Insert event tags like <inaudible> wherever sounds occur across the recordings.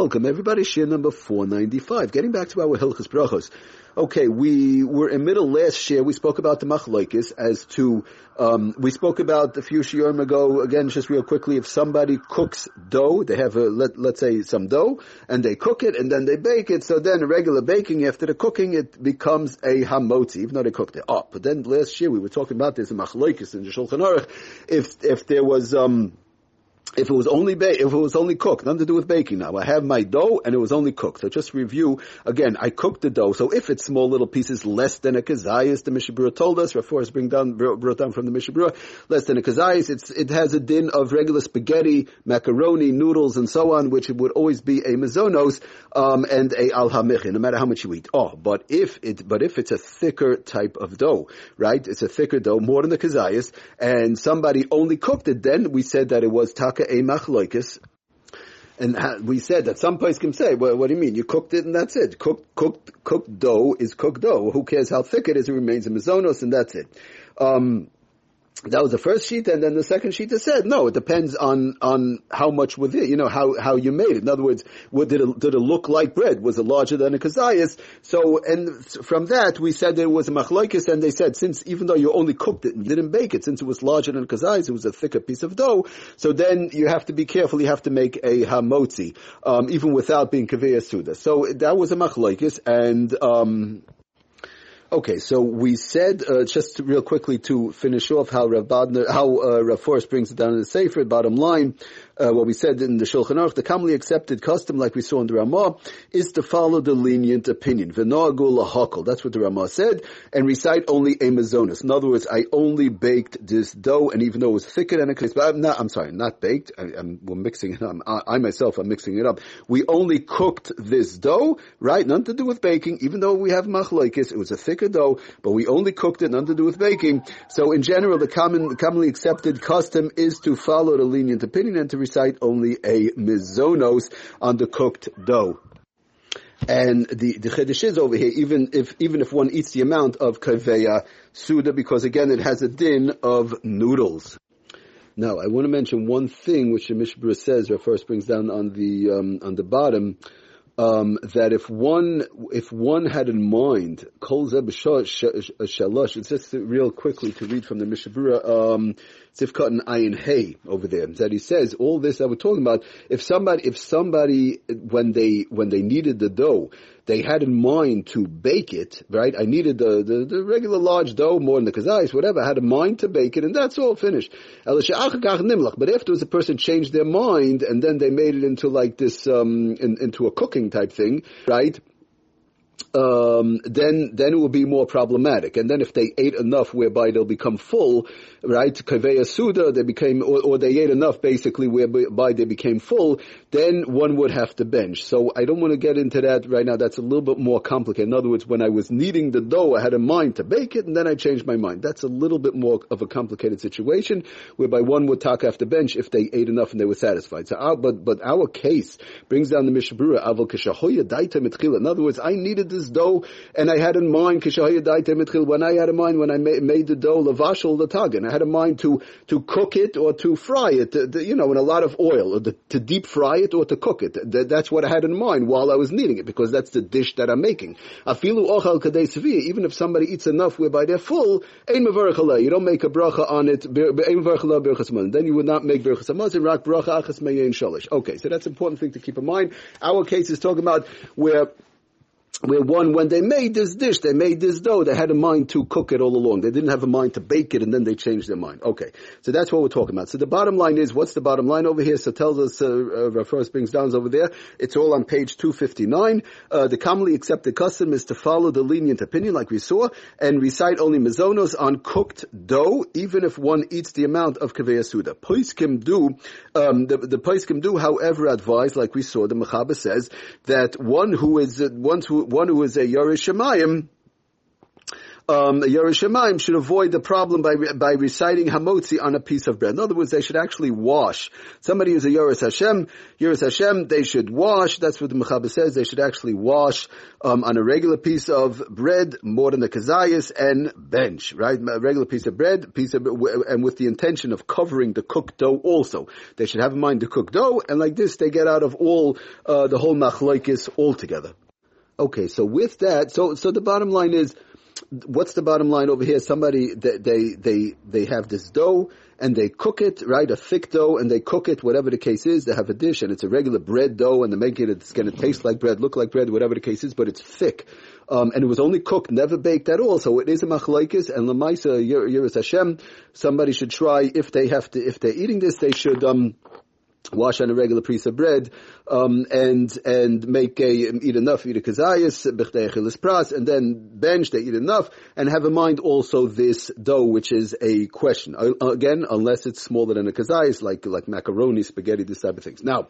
Welcome everybody, share number 495. Getting back to our Hilchas Brachos. Okay, we were in middle last year. We spoke about the machlokes as to um, we spoke about a few shiurim ago. Again, just real quickly, if somebody cooks dough, they have a let let's say some dough, and they cook it, and then they bake it. So then, regular baking after the cooking, it becomes a hamotzi, even though they cooked it up. But then last year we were talking about this in in the Shulchan Aruch. If if there was um, if it was only ba- if it was only cooked, nothing to do with baking now. I have my dough and it was only cooked. So just review again. I cooked the dough. So if it's small little pieces, less than a kazayas, the Mishabura told us. Rafor's bring down brought down from the Mishabura, less than a kazayas. It's it has a din of regular spaghetti, macaroni, noodles, and so on, which it would always be a mazonos um, and a al no matter how much you eat. Oh, but if it but if it's a thicker type of dough, right? It's a thicker dough, more than the kazayas, and somebody only cooked it. Then we said that it was taka And we said that some place can say, well, what do you mean? You cooked it and that's it. Cooked, cooked, cooked dough is cooked dough. Who cares how thick it is? It remains a mizonos and that's it. Um, that was the first sheet, and then the second sheet said, no, it depends on, on how much with it, you know, how, how you made it. In other words, what, did it, did it look like bread? Was it larger than a kazayas? So, and from that, we said there was a machlaikis, and they said, since, even though you only cooked it and didn't bake it, since it was larger than a kazayas, it was a thicker piece of dough, so then you have to be careful, you have to make a hamotzi, um, even without being kaveh suda. So that was a machlaikis, and, um, Okay, so we said uh, just real quickly to finish off how Rav Bodner, how uh, Rav Forst brings it down in the Sefer. Bottom line, uh, what we said in the Shulchan Aruch, the commonly accepted custom, like we saw in the Ramah, is to follow the lenient opinion. That's what the Ramah said, and recite only a mazonis. In other words, I only baked this dough, and even though it was thicker than a case, but I'm not. I'm sorry, not baked. I, am we're mixing it up. I, I, myself am mixing it up. We only cooked this dough, right? Nothing to do with baking. Even though we have machlokes, it was a thicker dough, but we only cooked it, nothing to do with baking. So in general, the common, commonly accepted custom is to follow the lenient opinion and to recite only a mizonos on the cooked dough. And the, the chiddush is over here, even if, even if one eats the amount of kaveya suda, because again it has a din of noodles. Now, I want to mention one thing which the Mishbra says, or Forst brings down on the, um, on the bottom, um, that if one if one had in mind kol shalosh, it's just real quickly to read from the Mishabura um, Sifkat and Ayin Hay over there that he says all this that we're talking about. If somebody if somebody when they when they needed the dough they had in mind to bake it, right? I needed the, the, the regular large dough, more than the kazais, whatever. I had in mind to bake it, and that's all finished. But afterwards, the person changed their mind, and then they made it into like this, um, in, into a cooking type thing, right? Um, then then it will be more problematic. And then if they ate enough, whereby they'll become full, right? Kaveya suda, they became, or, or, they ate enough, basically, whereby they became full. Then one would have to bench. So I don't want to get into that right now. That's a little bit more complicated. In other words, when I was kneading the dough, I had a mind to bake it, and then I changed my mind. That's a little bit more of a complicated situation, whereby one would talk after bench if they ate enough and they were satisfied. So, our, but but our case brings down the Mishabura aval kishahoya daita Mitchila. In other words, I needed this dough, and I had in mind when I had in mind when I made the dough lavashal the I had in mind to to cook it or to fry it, to, you know, in a lot of oil, or to, to, deep fry it or to cook it. That's what I had in mind while I was kneading it, because that's the dish that I'm making. Afilu ochal even if somebody eats enough whereby they're full, you don't make a bracha on it. Then you would not make samazin rak bracha achas shalish. Okay, so that's an important thing to keep in mind. Our case is talking about where where one, when they made this dish, they made this dough, they had a mind to cook it all along. They didn't have a mind to bake it and then they changed their mind. Okay. So that's what we're talking about. So the bottom line is, what's the bottom line over here? So tells us, uh, uh, Forst brings down over there. It's all on page 259. Uh, the commonly accepted custom is to follow the lenient opinion like we saw and recite only mazonos on cooked dough, even if one eats the amount of kaveh suda. Poiskim do, um, the, the poiskim do, however, advise, like we saw, the Mechaber says, that one who is, uh, one who, one who is a Yerush Shemayim, um, Yerushalayim should avoid the problem by by reciting Hamotzi on a piece of bread. In other words, they should actually wash. Somebody who's a Yeris Hashem, Yeris Hashem, they should wash. That's what the Mechaber says. They should actually wash um, on a regular piece of bread, more than the kazayas, and bench, right? A regular piece of bread, piece of, and with the intention of covering the cooked dough also. They should have in mind the cooked dough, and like this, they get out of all uh, the whole machlokes altogether. Okay, so with that, so so the bottom line is, what's the bottom line over here? Somebody they they they, they have this dough and they cook it, right? A thick dough, and they cook it, whatever the case is. They have a dish, and it's a regular bread dough, and they make it. It's going to taste like bread, look like bread, whatever the case is, but it's thick. Um, and it was only cooked, never baked at all. So it is a machlaikis, and lemaisa yiras Hashem. Somebody should try if they have to, if they're eating this, they should um, wash on a regular piece of bread, um, and and make a eat enough, eat a kazayas, pras, and then bench. They eat enough, and have in mind also this dough, which is a question. Again, unless it's smaller than a kazayas, like like macaroni, spaghetti, this type of things. Now,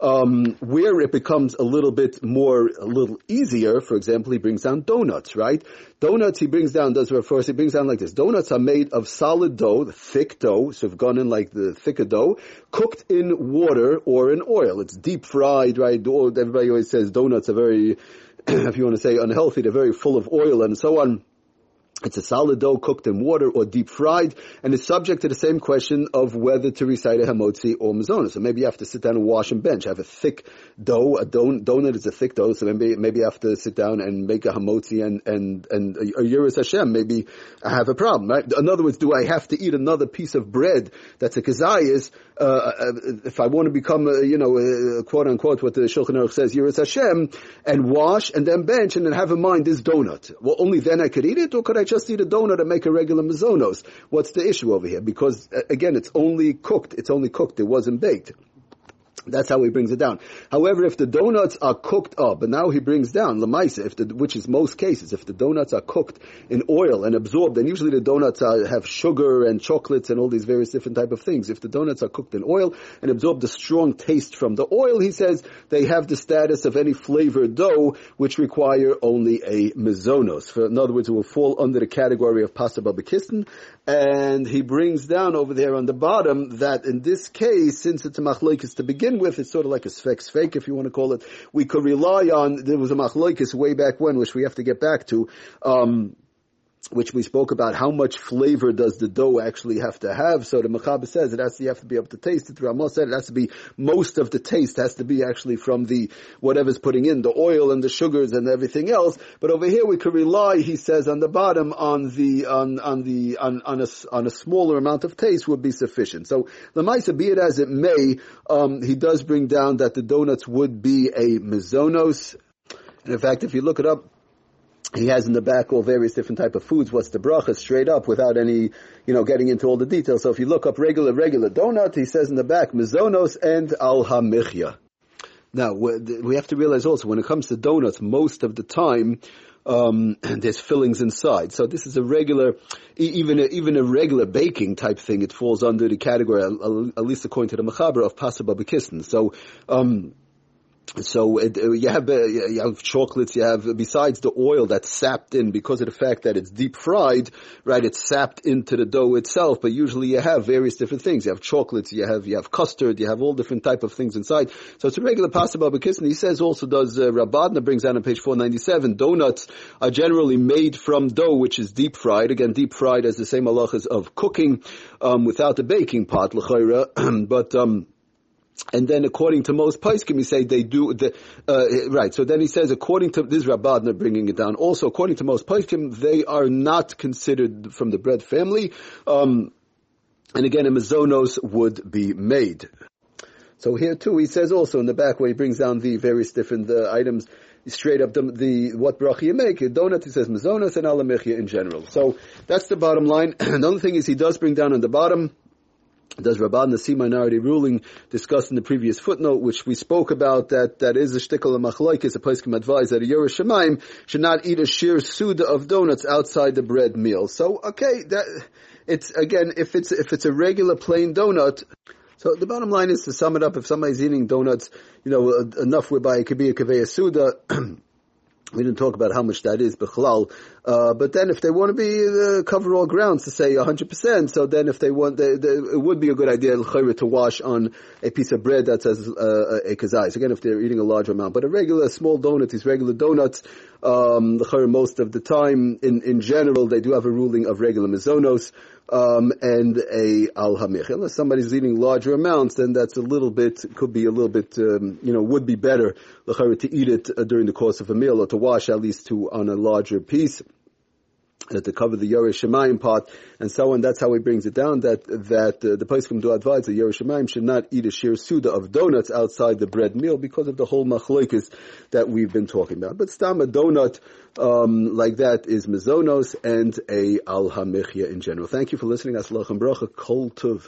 um, where it becomes a little bit more, a little easier, for example, he brings down donuts, right? Donuts he brings down, does refer, he brings down like this. Donuts are made of solid dough, the thick dough, so have gone in like the thicker dough, cooked in water or in oil. It's deep fried, right? Everybody always says donuts are very, <clears throat> if you want to say unhealthy, they're very full of oil and so on. It's a solid dough cooked in water or deep fried, and it's subject to the same question of whether to recite a hamotzi or mazona. So maybe you have to sit down and wash and bench. Have a thick dough. A don- donut is a thick dough, so maybe maybe have to sit down and make a hamotzi and and and a yiras Hashem. Maybe I have a problem, right? In other words, do I have to eat another piece of bread that's a kazayas uh, uh, if I want to become, uh, you know, uh, quote unquote, what the Shulchan Aruch says, yiras Hashem, and wash and then bench and then have in mind this donut? Well, only then I could eat it, or could I just eat a donut and make a regular mazonos. What's the issue over here? Because uh, again, it's only cooked. It's only cooked. It wasn't baked. That's how he brings it down. However, if the donuts are cooked up, and now he brings down lemaisa, if the, which is most cases, if the donuts are cooked in oil and absorbed, and usually the donuts are, have sugar and chocolates and all these various different type of things. If the donuts are cooked in oil and absorb the strong taste from the oil, he says they have the status of any flavored dough, which require only a mizonos. For, in other words, it will fall under the category of pasababakistan, and he brings down over there on the bottom that in this case, since it's a machlokes to begin with, it's sort of like a sfek fake, if you want to call it. We could rely on, there was a machlokes way back when, which we have to get back to, um, which we spoke about, how much flavor does the dough actually have to have? So the Mechaber says it has to, you have to be able to taste it. Ramos said it has to be, most of the taste has to be actually from the, whatever's putting in, the oil and the sugars and everything else. But over here we could rely, he says on the bottom, on the, on, on the, on, on a, on a smaller amount of taste would be sufficient. So the Maisa, be it as it may, um, he does bring down that the donuts would be a mizonos. And in fact, if you look it up, he has in the back all various different type of foods. What's the bracha straight up without any, you know, getting into all the details. So if you look up regular, regular donut, he says in the back, mizonos and al hamichya. Now, we have to realize also when it comes to donuts, most of the time, um, <clears throat> there's fillings inside. So this is a regular, even a, even a regular baking type thing. It falls under the category, at least according to the Mechaber, of pasababakistan. So, um, so it, uh, you have uh, you have chocolates. You have besides the oil that's sapped in because of the fact that it's deep fried, right? It's sapped into the dough itself. But usually you have various different things. You have chocolates. You have you have custard. You have all different type of things inside. So it's a regular pasta babakis. And he says also does uh, Rabadna brings out on page four ninety seven. Donuts are generally made from dough which is deep fried. Again, deep fried as the same halachas of cooking um, without the baking pot, <clears throat> but. Um, and then according to most Paiskim, we say they do the, uh, right. So then he says, according to this Rabadna bringing it down. Also, according to most Paiskim, they are not considered from the bread family. Um, and again, a would be made. So here too, he says also in the back where he brings down the various different uh, items, straight up the, the what bracha you make. A donut, he says mazonos and alamechia in general. So that's the bottom line. <clears throat> Another thing is he does bring down on the bottom does Rabban the minority ruling discussed in the previous footnote, which we spoke about, that that is a shtickle of machlaikis, a place can advise that a Yerushalayim should not eat a sheer suda of donuts outside the bread meal. So, okay, that, it's, again, if it's, if it's a regular plain donut, so the bottom line is to sum it up, if somebody's eating donuts, you know, enough whereby it could be a kaveya suda, <clears throat> we didn't talk about how much that is, but uh, but then if they want to be uh, cover all grounds to say 100%, so then if they want, they, they, it would be a good idea to wash on a piece of bread that says uh, a kazais. Again, if they're eating a large amount, but a regular small donut, these regular donuts, um, most of the time, in in general, they do have a ruling of regular mizonos um, and a al hamich. Unless somebody's eating larger amounts, then that's a little bit could be a little bit um, you know would be better to eat it uh, during the course of a meal or to wash at least to on a larger piece uh, to cover the Yerush Shemayim part and so on. That's how he brings it down that that uh, the Poskim do advise that Yerush Shemayim should not eat a shir suda of donuts outside the bread meal because of the whole machlokes that we've been talking about. But stam a donut um, like that is mizonos and a al hamichya in general. Thank you for listening. Aslach bracha kol tuv.